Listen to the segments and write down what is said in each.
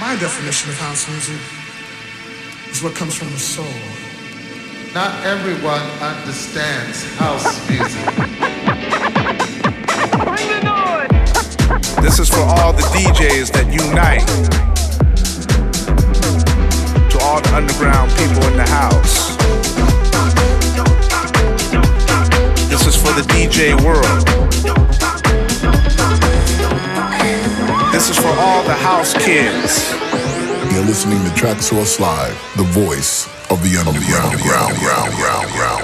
My definition of house music is what comes from the soul. Not everyone understands house music. This is for all the DJs that unite. To all the underground people in the house. This is for the DJ world. This is for all the house kids. You're listening to Traxsource Live, the voice of the underground. Hi, this is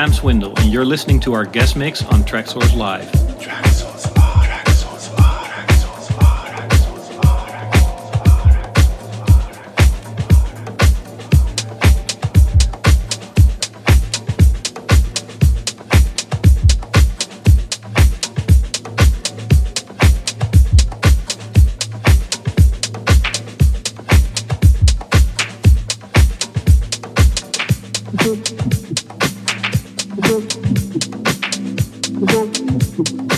Dam Swindle, and you're listening to our guest mix on Traxsource Live. Traxsource Live. Thank you. Thank you.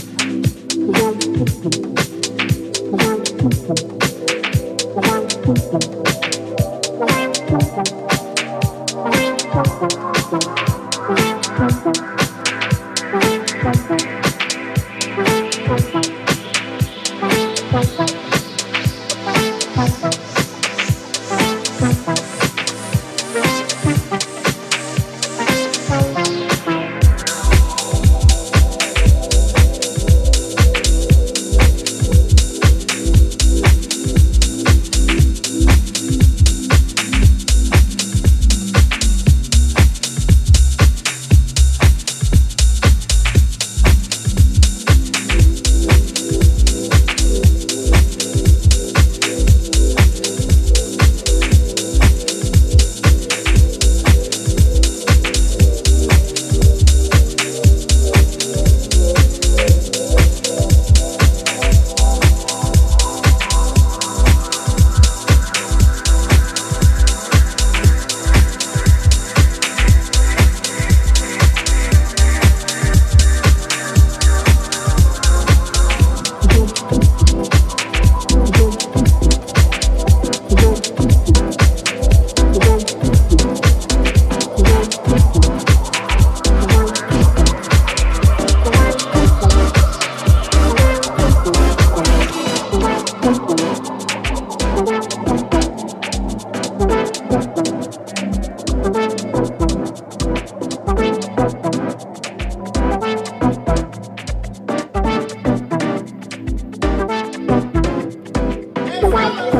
Thank.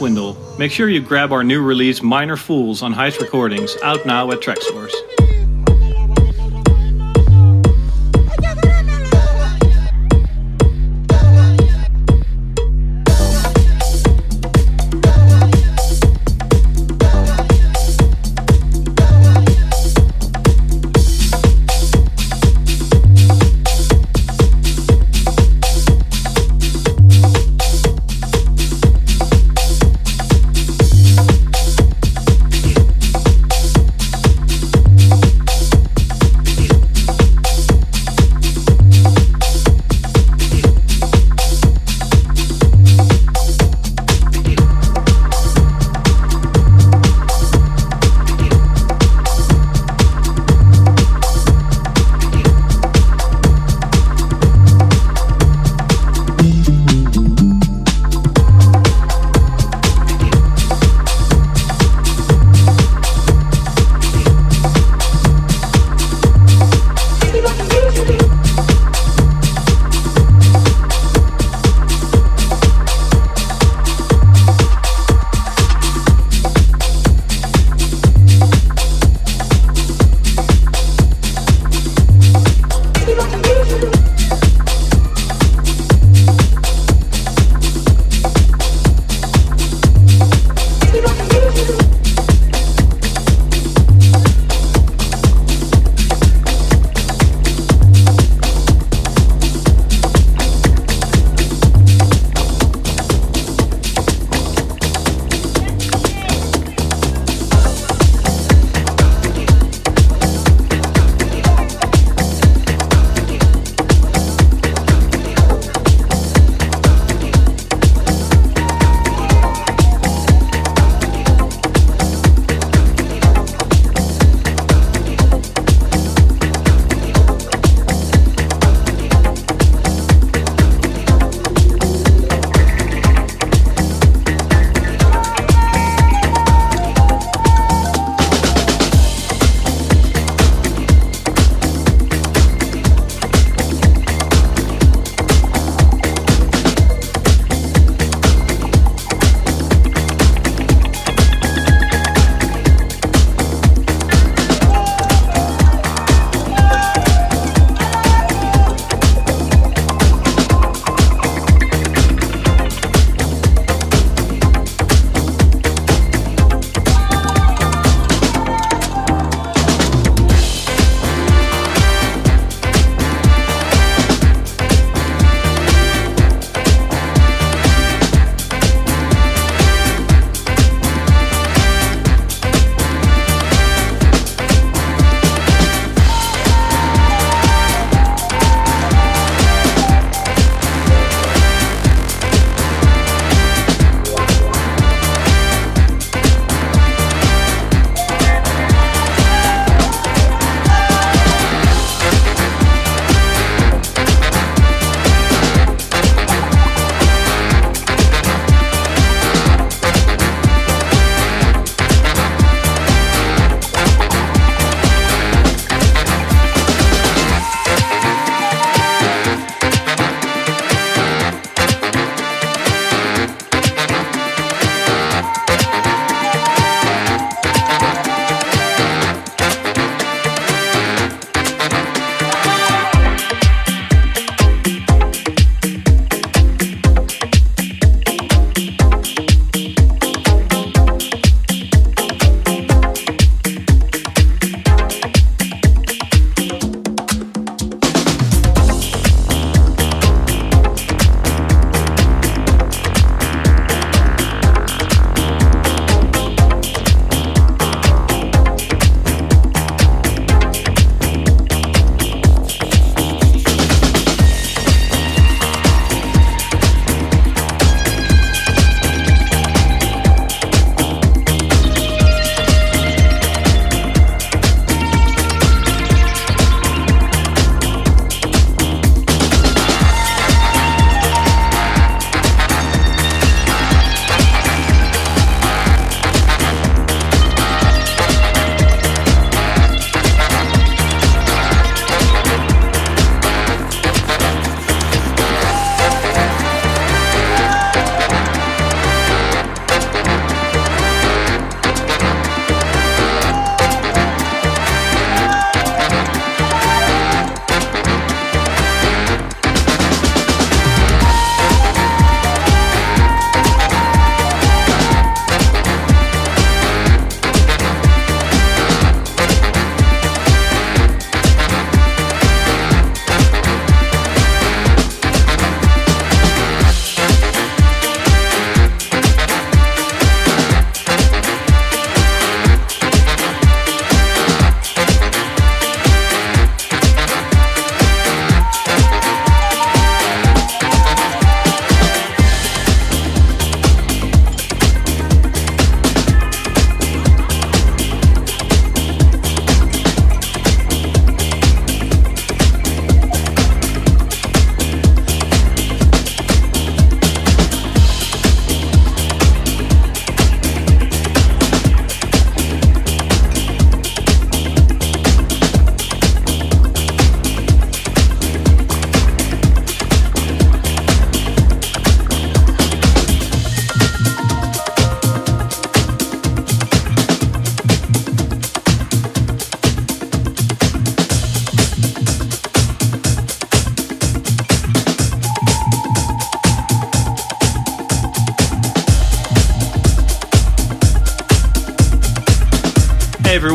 Swindle. Make sure you grab our new release Minor Fools on Heist Recordings, out now at Traxsource.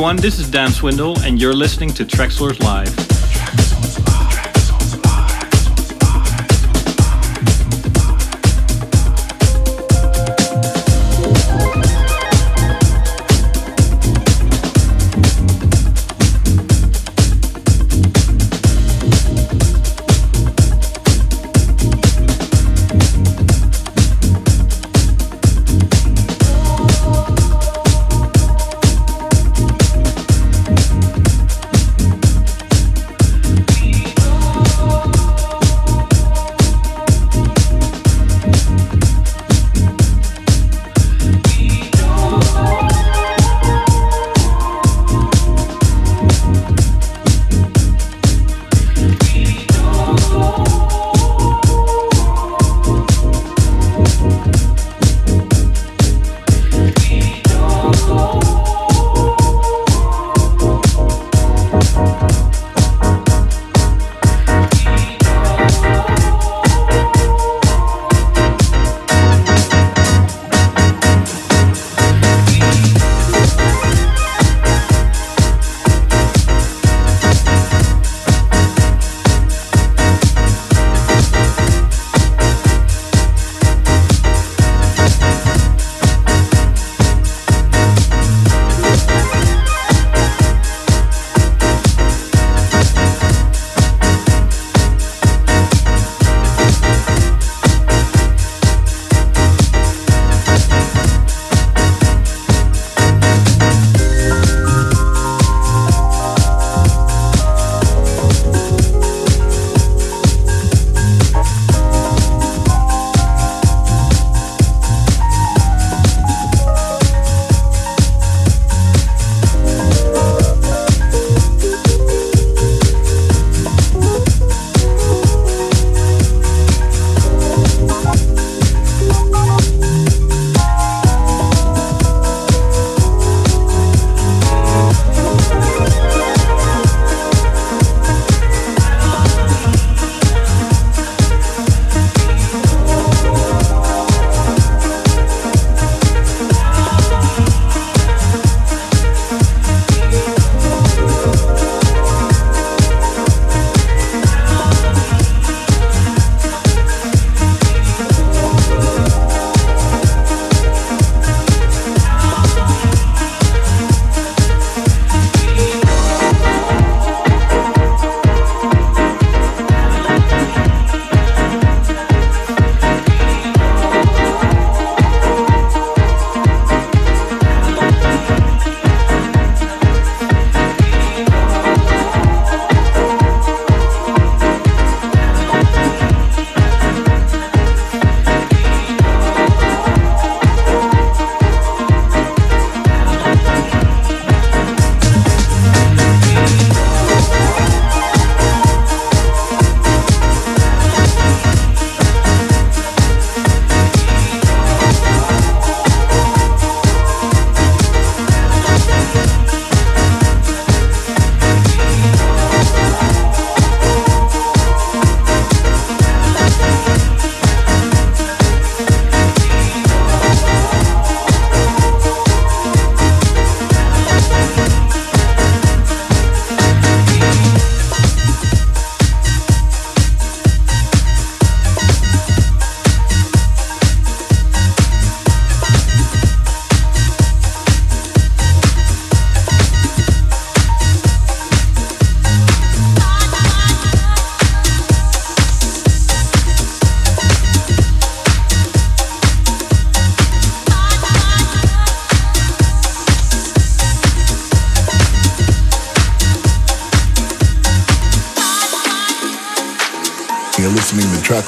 Everyone, this is Dam Swindle, and you're listening to Traxsource Live.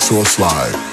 Source Live, the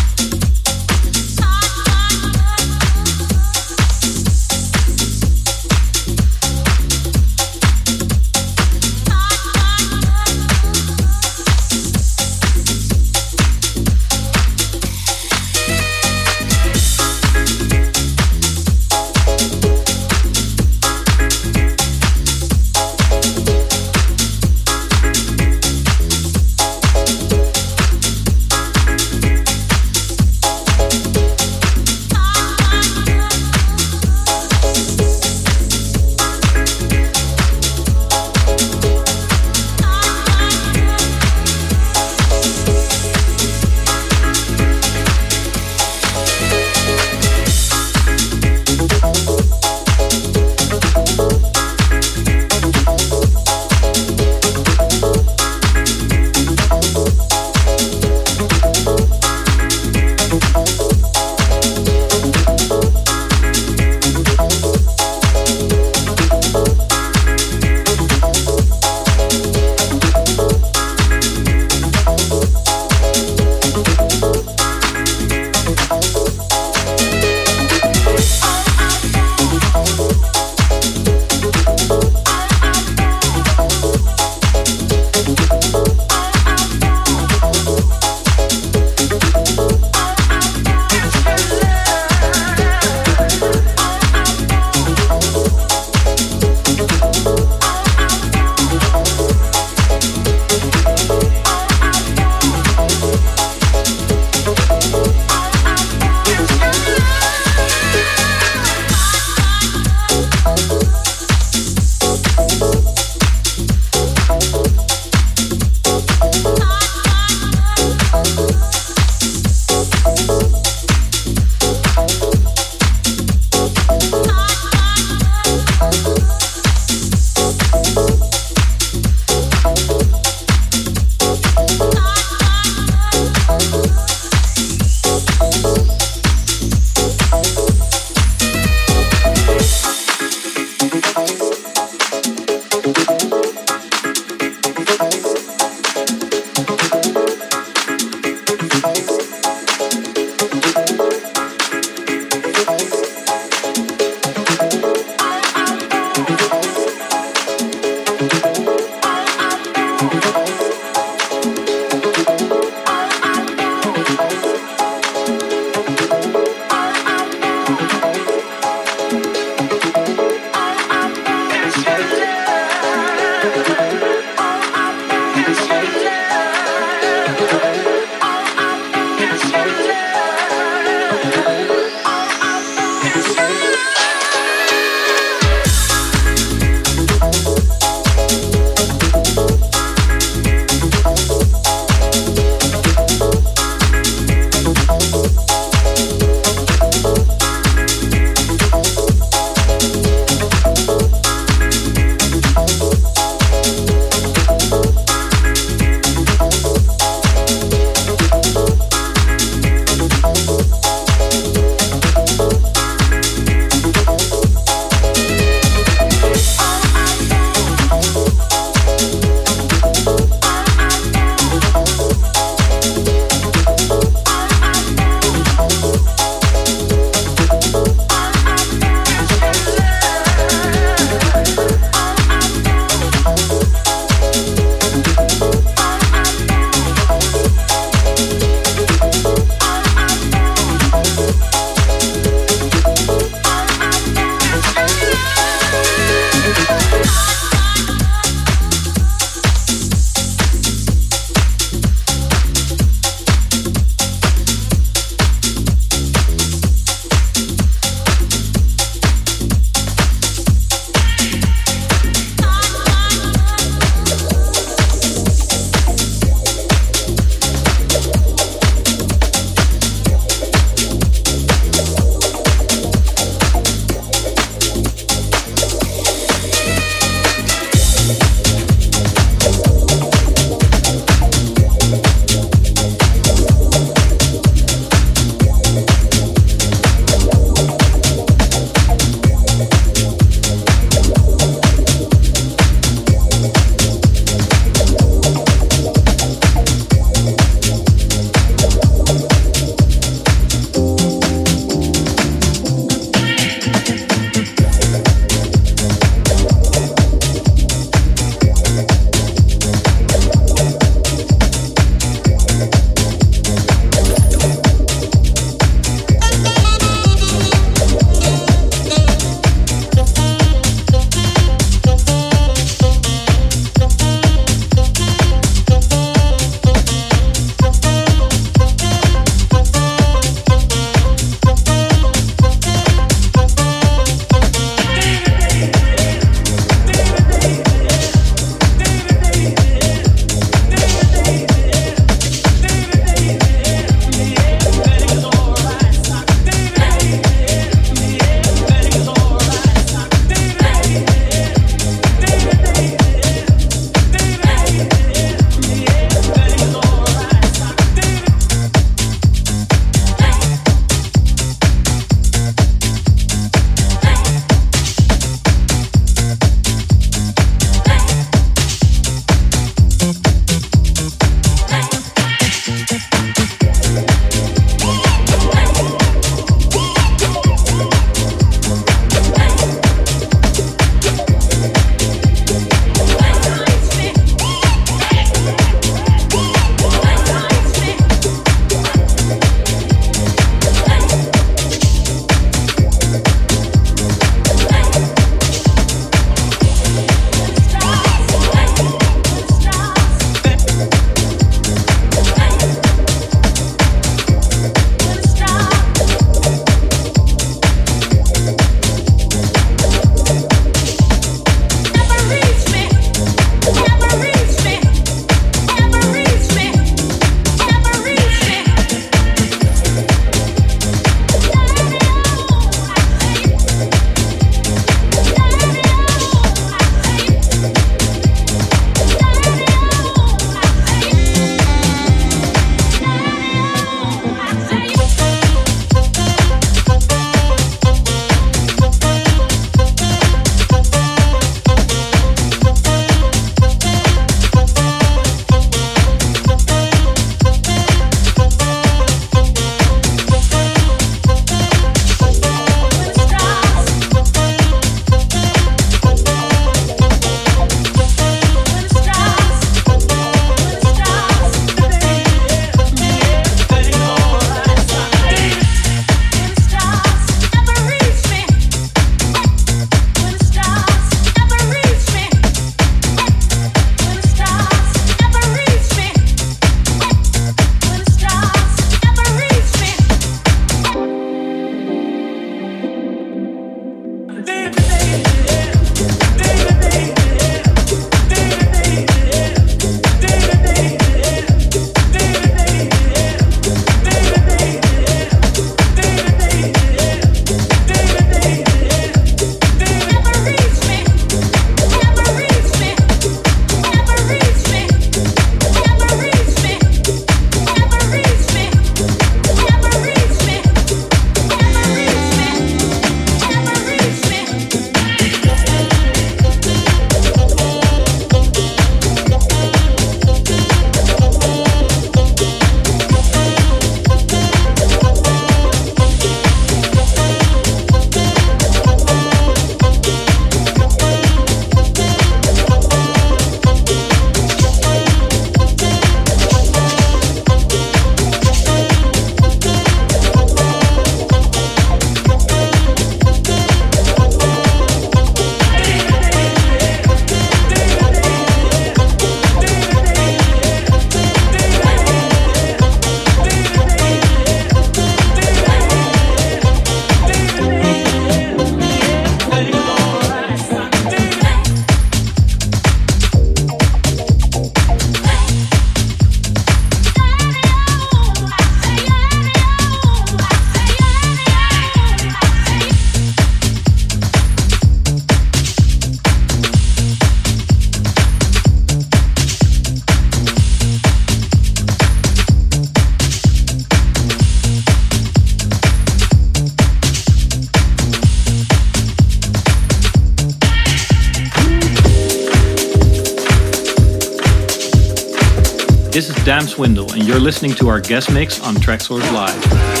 Swindle, and you're listening to our guest mix on Traxsource Live.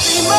Dream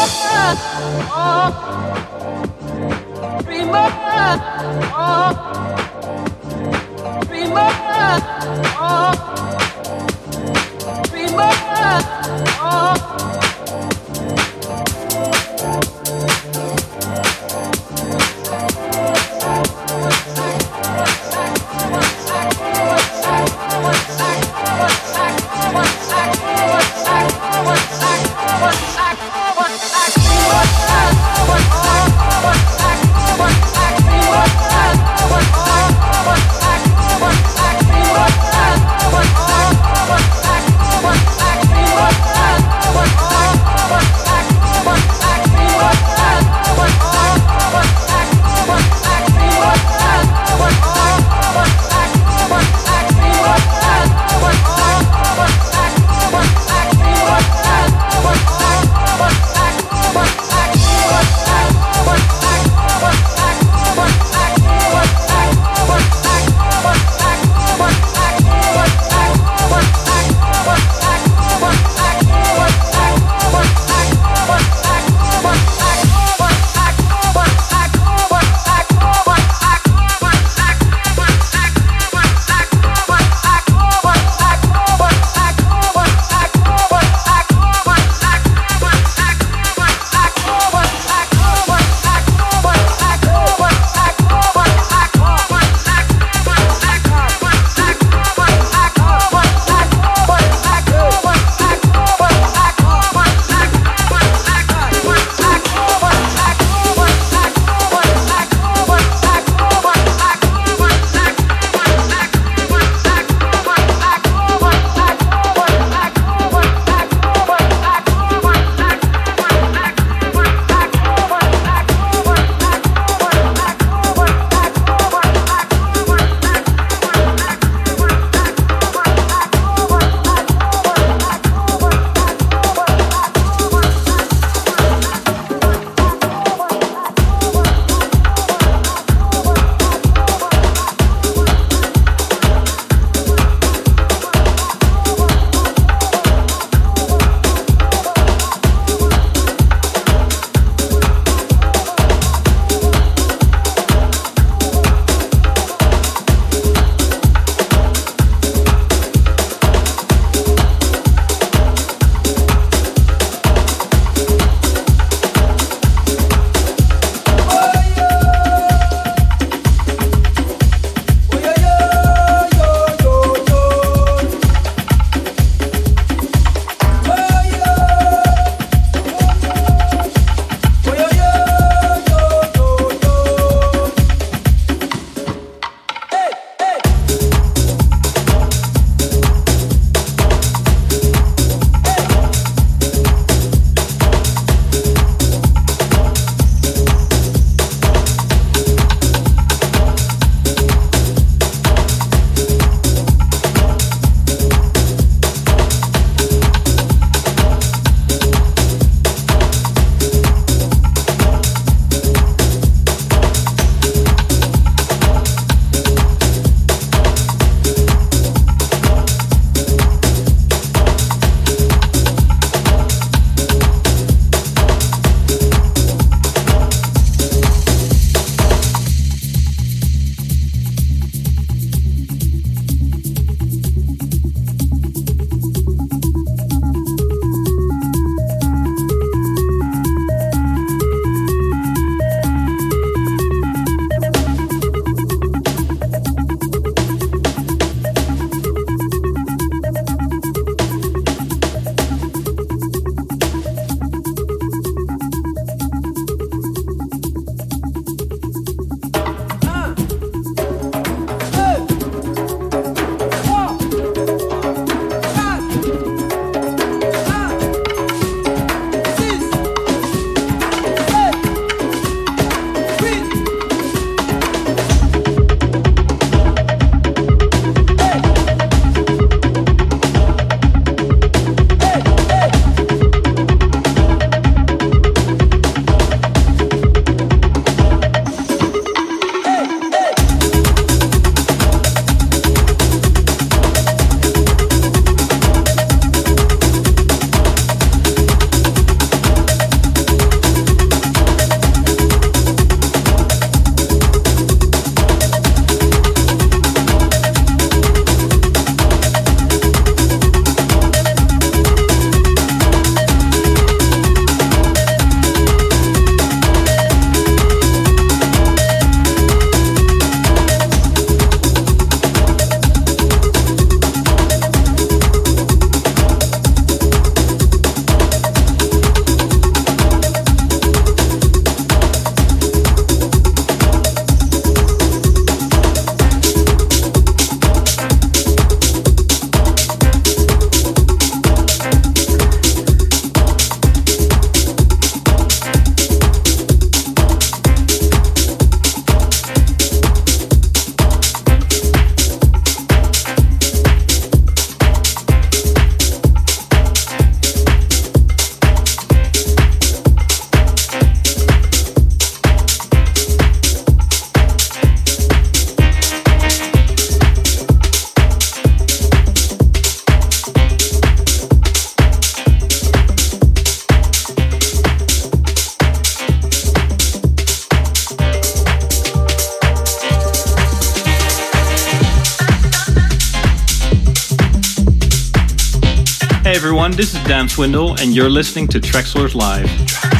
Swindle, and you're listening to Traxsource Live.